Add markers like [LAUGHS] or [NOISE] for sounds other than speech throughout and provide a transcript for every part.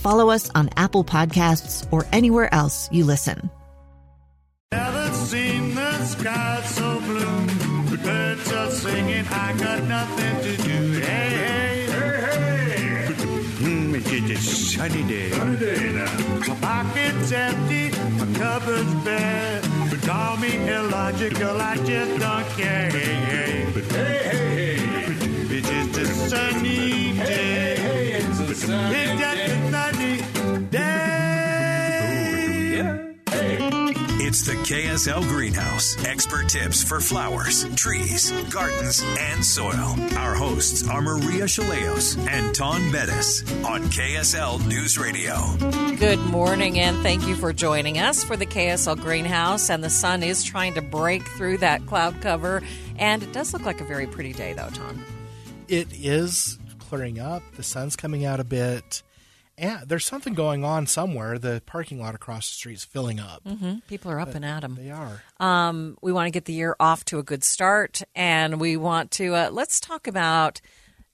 follow us on Apple Podcasts, or anywhere else you listen. Seen the sky so blue. The birds are singing, I got nothing to do. Hey, hey, hey, hey. Mm, it's a sunny day. Sunny day now. My pocket's empty, my cupboard's bare. But call me illogical, I just don't care. Hey, hey, hey, hey. It's a sunny day. Hey, hey, it's sunny it's just a sunny day. It's the KSL Greenhouse. Expert tips for flowers, trees, gardens, and soil. Our hosts are Maria Shilaos and Taun Beddes on KSL News Radio. Good morning, and thank you for joining us for the KSL Greenhouse. And the sun is trying to break through that cloud cover, and it does look like a very pretty day, though, Taun. It is clearing up. The sun's coming out a bit. And there's something going on somewhere. The parking lot across the street is filling up. Mm-hmm. People are up and at 'em. They are. Um, we want to get the year off to a good start, and we want to uh, let's talk about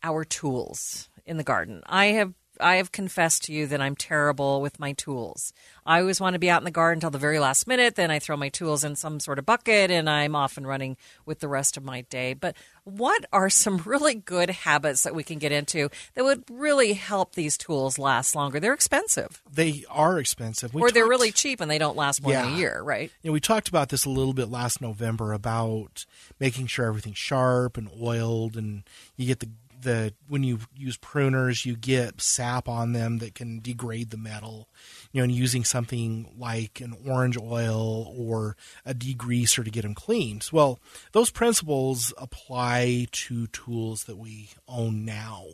our tools in the garden. I have I have confessed to you that I'm terrible with my tools. I always want to be out in the garden until the very last minute. Then I throw my tools in some sort of bucket, and I'm off and running with the rest of my day. But what are some [LAUGHS] really good habits that we can get into that would really help these tools last longer? They're expensive, They are expensive. We or they're really cheap and they don't last more than a year, right? You know, we talked about this a little bit last November about making sure everything's sharp and oiled, and you get the the when you use pruners, you get sap on them that can degrade the metal. You know, and using something like an orange oil or a degreaser to get them cleaned. Well, those principles apply to tools that we own now.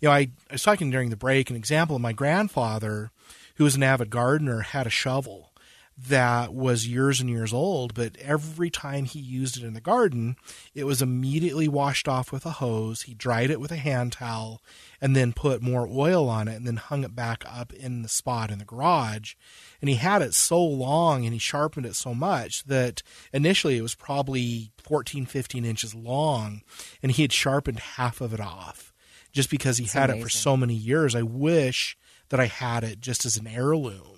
You know, I, I was talking during the break an example of my grandfather, who was an avid gardener, had a shovel that was years and years old, but every time he used it in the garden, it was immediately washed off with a hose. He dried it with a hand towel and then put more oil on it and then hung it back up in the spot in the garage. And he had it so long and he sharpened it so much that initially it was probably 14, 15 inches long and he had sharpened half of it off just because he It's had it for so many years. I wish that I had it just as an heirloom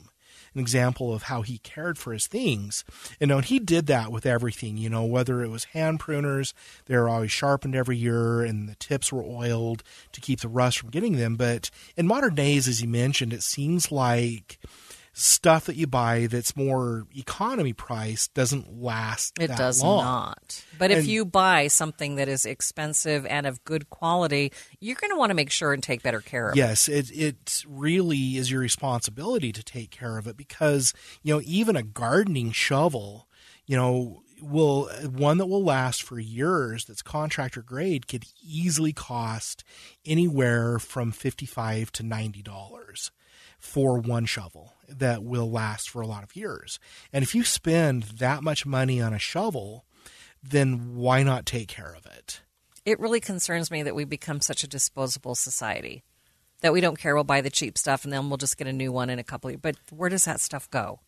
an example of how he cared for his things. You know, and he did that with everything, you know, whether it was hand pruners, they were always sharpened every year and the tips were oiled to keep the rust from getting them. But in modern days, as you mentioned, it seems like stuff that you buy that's more economy price doesn't last It does long. not. But if you buy something that is expensive and of good quality, you're going to want to make sure and take better care of it. Yes, it it really is your responsibility to take care of it because you know even a gardening shovel, you know, will one that will last for years that's contractor grade could easily cost anywhere from 55 to 90 dollars for one shovel that will last for a lot of years. And if you spend that much money on a shovel, then why not take care of it? It really concerns me that we've become such a disposable society that we don't care. We'll buy the cheap stuff and then we'll just get a new one in a couple of years. But where does that stuff go?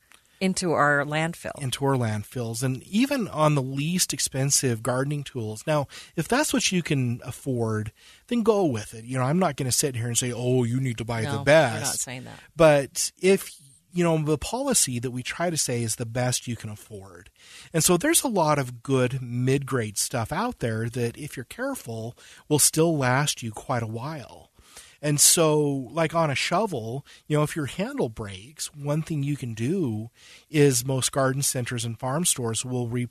Into our landfill. into our landfills and even on the least expensive gardening tools. Now, if that's what you can afford, then go with it. You know, I'm not going to sit here and say, "Oh, you need to buy No, the best." not saying that. But if you know, the policy that we try to say is the best you can afford. And so there's a lot of good mid grade stuff out there that, if you're careful, will still last you quite a while. And so, like on a shovel, you know, if your handle breaks, one thing you can do is most garden centers and farm stores will re-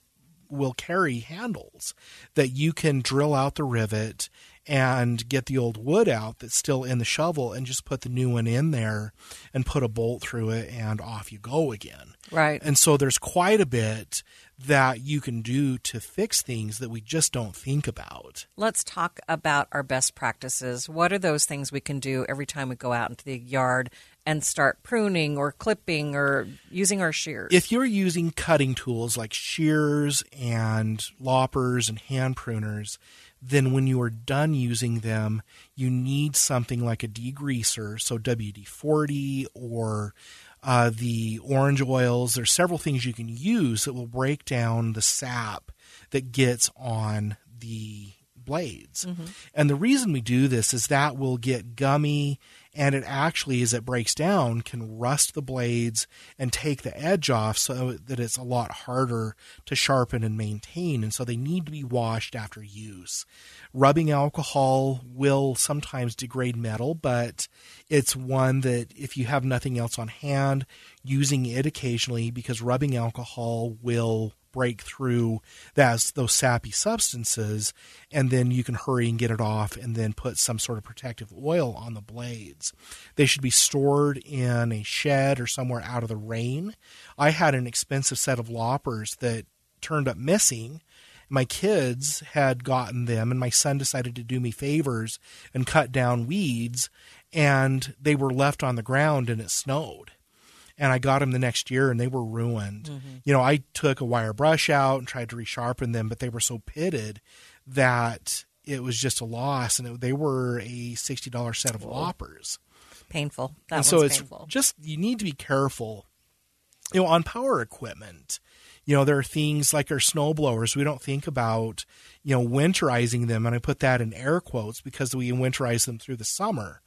will carry handles that you can drill out the rivet and get the old wood out that's still in the shovel and just put the new one in there and put a bolt through it and off you go again. Right. And so there's quite a bit that you can do to fix things that we just don't think about. Let's talk about our best practices. What are those things we can do every time we go out into the yard and start pruning or clipping or using our shears? If you're using cutting tools like shears and loppers and hand pruners, then when you are done using them, you need something like a degreaser, so WD 40 or uh, the orange oils. There's several things you can use that will break down the sap that gets on the blades. Mm-hmm. And the reason we do this is that will get gummy and it actually as it breaks down can rust the blades and take the edge off so that it's a lot harder to sharpen and maintain. And so they need to be washed after use rubbing alcohol will sometimes degrade metal but it's one that if you have nothing else on hand using it occasionally because rubbing alcohol will break through those sappy substances and then you can hurry and get it off and then put some sort of protective oil on the blades. They should be stored in a shed or somewhere out of the rain. I had an expensive set of loppers that turned up missing my kids had gotten them and my son decided to do me favors and cut down weeds and they were left on the ground and it snowed and I got them the next year and they were ruined. Mm-hmm. You know, I took a wire brush out and tried to resharpen them, but they were so pitted that it was just a loss and it, they were a $60 set of loppers. painful. That and so it's painful. just you need to be careful. You know, on power equipment, you know, there are things like our snow blowers. We don't think about, you know, winterizing them, and I put that in air quotes because we winterize them through the summer.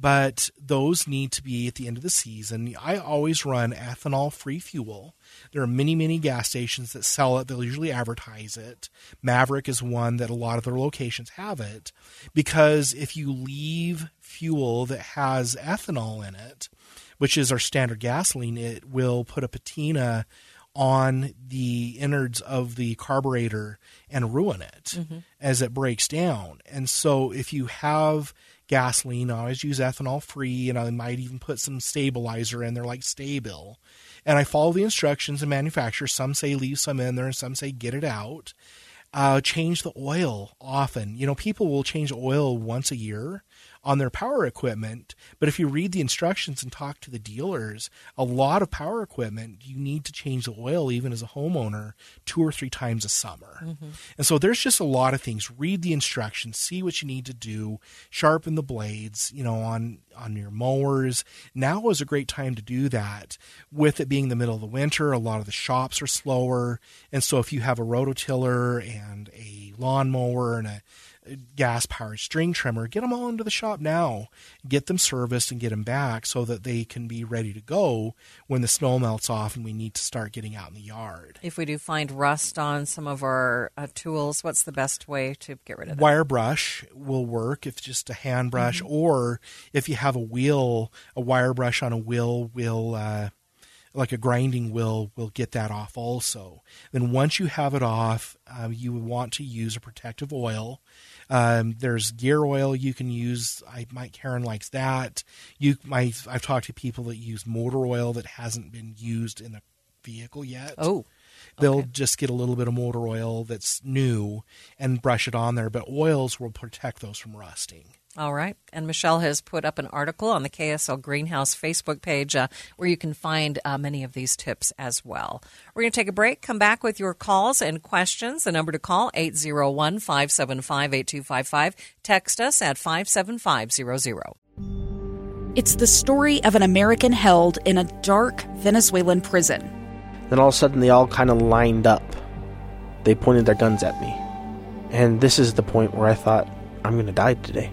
But those need to be at the end of the season. I always run ethanol free fuel. There are many, many gas stations that sell it. They'll usually advertise it. Maverick is one that a lot of their locations have it because if you leave fuel that has ethanol in it, which is our standard gasoline, it will put a patina on the innards of the carburetor and ruin it Mm-hmm. as it breaks down. And so if you have gasoline, I always use ethanol free and I might even put some stabilizer in there like Stabil. And I follow the instructions and manufacturer. Some say leave some in there and some say get it out. Uh, change the oil often. You know, people will change oil once a year on their power equipment, but if you read the instructions and talk to the dealers, a lot of power equipment you need to change the oil even as a homeowner two or three times a summer. Mm-hmm. And so there's just a lot of things. Read the instructions, see what you need to do, sharpen the blades, you know, on on your mowers. Now is a great time to do that. With it being the middle of the winter, a lot of the shops are slower, and so if you have a rototiller and a lawnmower and a gas powered string trimmer, get them all into the shop now. Get them serviced and get them back so that they can be ready to go when the snow melts off and we need to start getting out in the yard. if we do find rust on some of our uh, tools, what's the best way to get rid of that? Wire brush will work if just a hand brush, or if you have a wheel, a wire brush on a wheel will, uh, like a grinding wheel, will get that off also. Then once you have it off, um, you would want to use a protective oil. Um, there's gear oil you can use. I Mike Karen likes that. You might. I've talked to people that use motor oil that hasn't been used in the vehicle yet. Oh, They'll Okay. just get a little bit of motor oil that's new and brush it on there, but oils will protect those from rusting. All right. And Michelle has put up an article on the KSL Greenhouse Facebook page uh, where you can find uh, many of these tips as well. We're going to take a break, come back with your calls and questions. The number to call 801 575 8255. Text us at 57500. It's the story of an American held in a dark Venezuelan prison. Then all of a sudden, they all kind of lined up. They pointed their guns at me. And this is the point where I thought, I'm going to die today.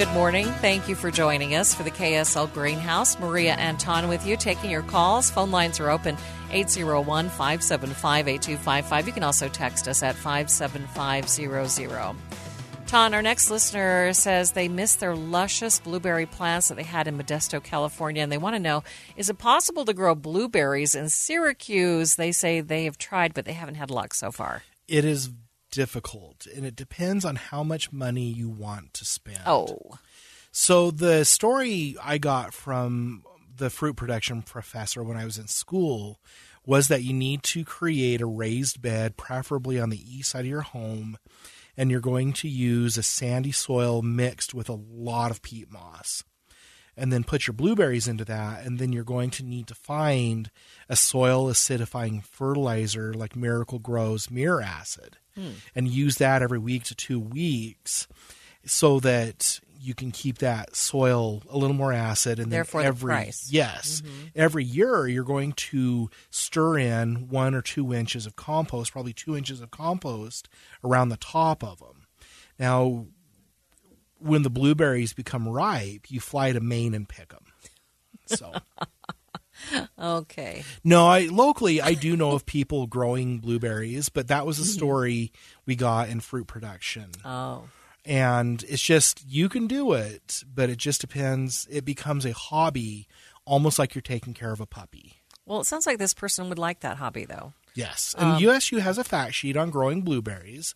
Good morning. Thank you for joining us for the KSL Greenhouse. Maria Anton with you, taking your calls. Phone lines are open 801 575 8255. You can also text us at 57500. Taun, our next listener says they miss their luscious blueberry plants that they had in Modesto, California, and they want to know is it possible to grow blueberries in Syracuse? They say they have tried, but they haven't had luck so far. It is difficult, and it depends on how much money you want to spend. Oh. So the story I got from the fruit production professor when I was in school was that you need to create a raised bed, preferably on the east side of your home, and you're going to use a sandy soil mixed with a lot of peat moss. And then put your blueberries into that, and then you're going to need to find a soil acidifying fertilizer like Miracle Grow's Miracid Hmm. and use that every week to two weeks so that you can keep that soil a little more acid and Therefore, then the every price. yes Mhm. every year you're going to stir in one or two inches of compost probably two inches of compost around the top of them now when the blueberries become ripe you fly to maine and pick them so [LAUGHS] [LAUGHS] Okay. no, I locally I do know of people growing blueberries, but that was a story we got in fruit production. Oh. And it's just you can do it, but it just depends. It becomes a hobby, almost like you're taking care of a puppy. Well, it sounds like this person would like that hobby, though. Yes, and Um, USU has a fact sheet on growing blueberries.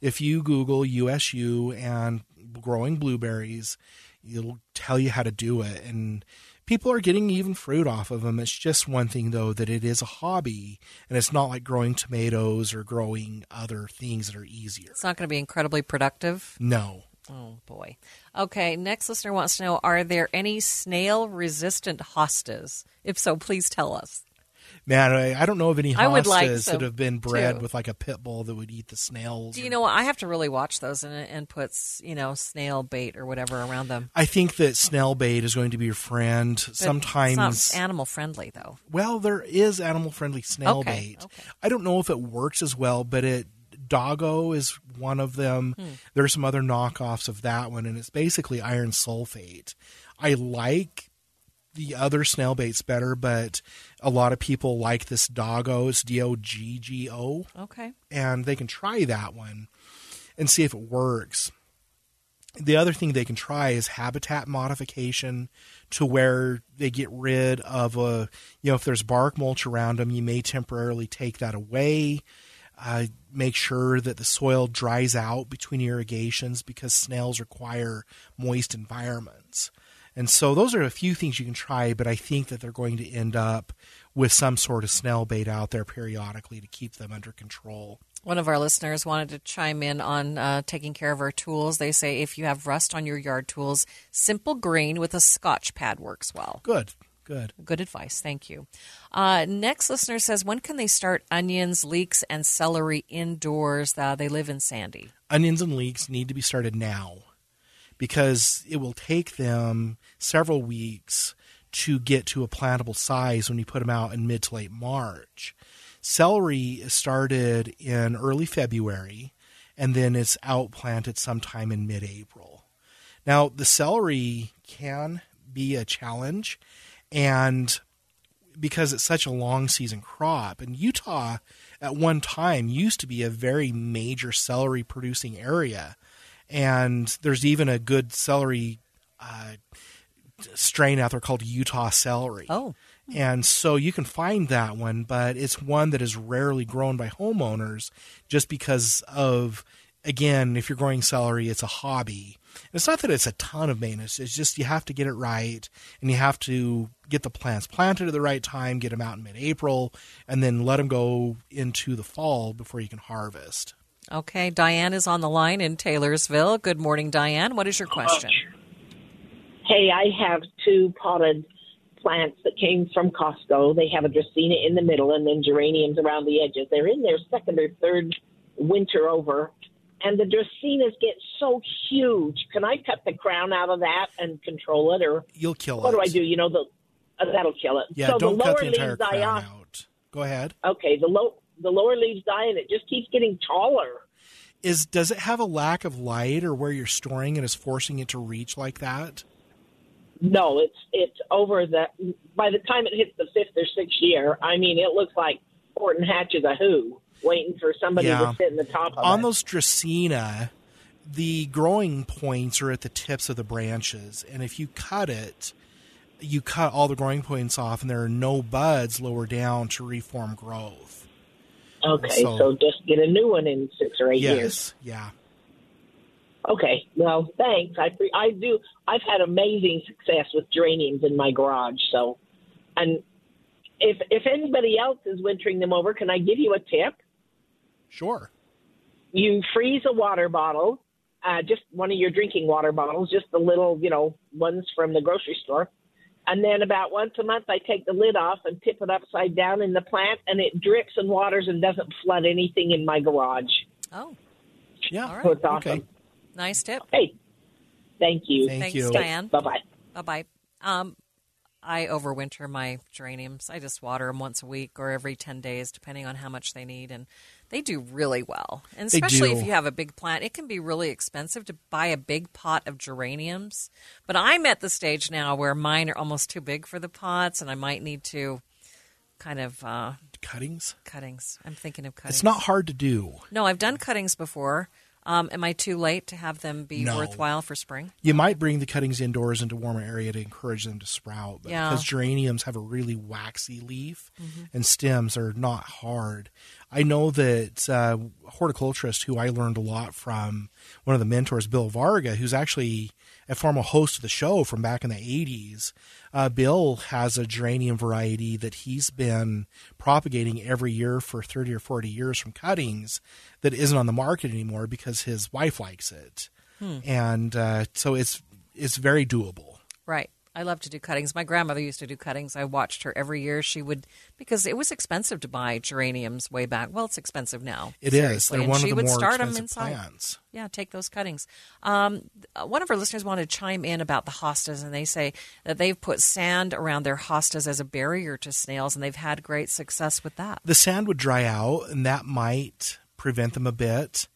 If you Google USU and growing blueberries, it'll tell you how to do it. And people are getting even fruit off of them. It's just one thing, though, that it is a hobby, and it's not like growing tomatoes or growing other things that are easier. It's not going to be incredibly productive. No. Oh, boy. Okay, next listener wants to know Are there any snail resistant hostas? If so, please tell us. Man, I, I don't know of any I would like hostas some, that have been bred too. with like a pit bull that would eat the snails. Do you know what? I have to really watch those and, and put, you know, snail bait or whatever around them. I think that snail bait is going to be your friend. But Sometimes It's not animal friendly, though. Well, there is animal friendly snail Okay, bait. I don't know if it works as well, but it Doggo is one of them. Hmm. There's some other knockoffs of that one, and it's basically iron sulfate. I like the other snail baits better, but a lot of people like this Doggo. It's D O G G O, Okay. and they can try that one and see if it works. The other thing they can try is habitat modification to where they get rid of a, you know, if there's bark mulch around them, you may temporarily take that away. Uh, make sure that the soil dries out between irrigations because snails require moist environments. And so those are a few things you can try, but I think that they're going to end up with some sort of snail bait out there periodically to keep them under control. One of our listeners wanted to chime in on uh, taking care of our tools. They say if you have rust on your yard tools, simple green with a scotch pad works well. Good, good. Good advice. Thank you. Uh, next listener says, when can they start onions, leeks, and celery indoors? Uh, they live in Sandy. onions and leeks need to be started now because it will take them several weeks to get to a plantable size when you put them out in mid to late March. Celery started in early February and then it's outplanted sometime in mid April. Now, the celery can be a challenge and because it's such a long season crop and Utah at one time used to be a very major celery producing area and there's even a good celery uh, strain out there called Utah celery. Oh. And so you can find that one, but it's one that is rarely grown by homeowners just because of, again, if you're growing celery, it's a hobby. It's not that it's a ton of maintenance, it's just you have to get it right and you have to get the plants planted at the right time, get them out in mid April, and then let them go into the fall before you can harvest. Okay, Diane is on the line in Taylorsville. Good morning, Diane. What is your question? Hey, I have two potted plants that came from Costco. They have a Dracaena in the middle and then geraniums around the edges. They're in their second or third winter over, and the Dracaenas get so huge. Can I cut the crown out of that and control it, or You'll kill what it. What do I do? You know, the uh, that'll kill it. Yeah, so don't the cut the entire crown off. out. Go ahead. Okay, the low the lower leaves die, and it just keeps getting taller. Is does it have a lack of light, or where you're storing it is forcing it to reach like that? No, it's it's over the. By the time it hits the fifth or sixth year, I mean, it looks like Horton Hatch is a who waiting for somebody Yeah. to sit in the top of it. On it. those Dracaena, the growing points are at the tips of the branches, and if you cut it, you cut all the growing points off, and there are no buds lower down to reform growth. Okay, So- so, just get a new one in six or eight yes, years. yeah. Okay, well, thanks. I pre- I do. I've had amazing success with geraniums in my garage. So, and if if anybody else is wintering them over, can I give you a tip? Sure. You freeze a water bottle, uh, just one of your drinking water bottles, just the little, you know, ones from the grocery store. And then about once a month, I take the lid off and tip it upside down in the plant, and it drips and waters and doesn't flood anything in my garage. Oh, Yeah. all So it's awesome. Okay. Nice tip. Hey, thank you. Thank Thanks, you. Diane. Bye bye. Bye bye. Um, I overwinter my geraniums. I just water them once a week or every 10 days, depending on how much they need. And they do really well. And especially if you have a big plant, it can be really expensive to buy a big pot of geraniums. But I'm at the stage now where mine are almost too big for the pots, and I might need to kind of uh, Cuttings. cuttings. I'm thinking of cuttings. It's not hard to do. No, I've done cuttings before. Um, am I too late to have them be No. worthwhile for spring? You might bring the cuttings indoors into warmer area to encourage them to sprout, but Yeah. because geraniums have a really waxy leaf Mm-hmm. and stems are not hard. I know that uh, horticulturist who I learned a lot from, one of the mentors, Bill Varga, who's actually a former host of the show from back in the 80s. Uh, Bill has a geranium variety that he's been propagating every year for 30 or 40 years from cuttings that isn't on the market anymore because his wife likes it. And uh, so it's it's very doable. Right. I love to do cuttings. My grandmother used to do cuttings. I watched her every year. She would because it was expensive to buy geraniums way back. Well, it's expensive now. It is. They're and one she of the would more start them inside. plants. Yeah, take those cuttings. Um, one of our listeners wanted to chime in about the hostas, and they say that they've put sand around their hostas as a barrier to snails, and they've had great success with that. The sand would dry out, and that might prevent them a bit.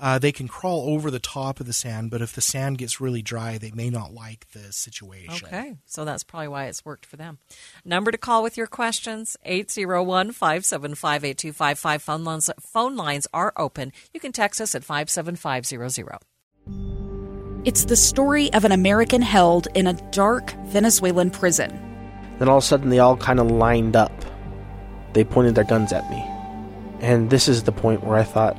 Uh, they can crawl over the top of the sand, but if the sand gets really dry, they may not like the situation. Okay, so that's probably why it's worked for them. Number to call with your questions 801 575 8255. Phone lines, phone lines are open. You can text us at 57500. It's the story of an American held in a dark Venezuelan prison. Then all of a sudden, they all kind of lined up. They pointed their guns at me. And this is the point where I thought,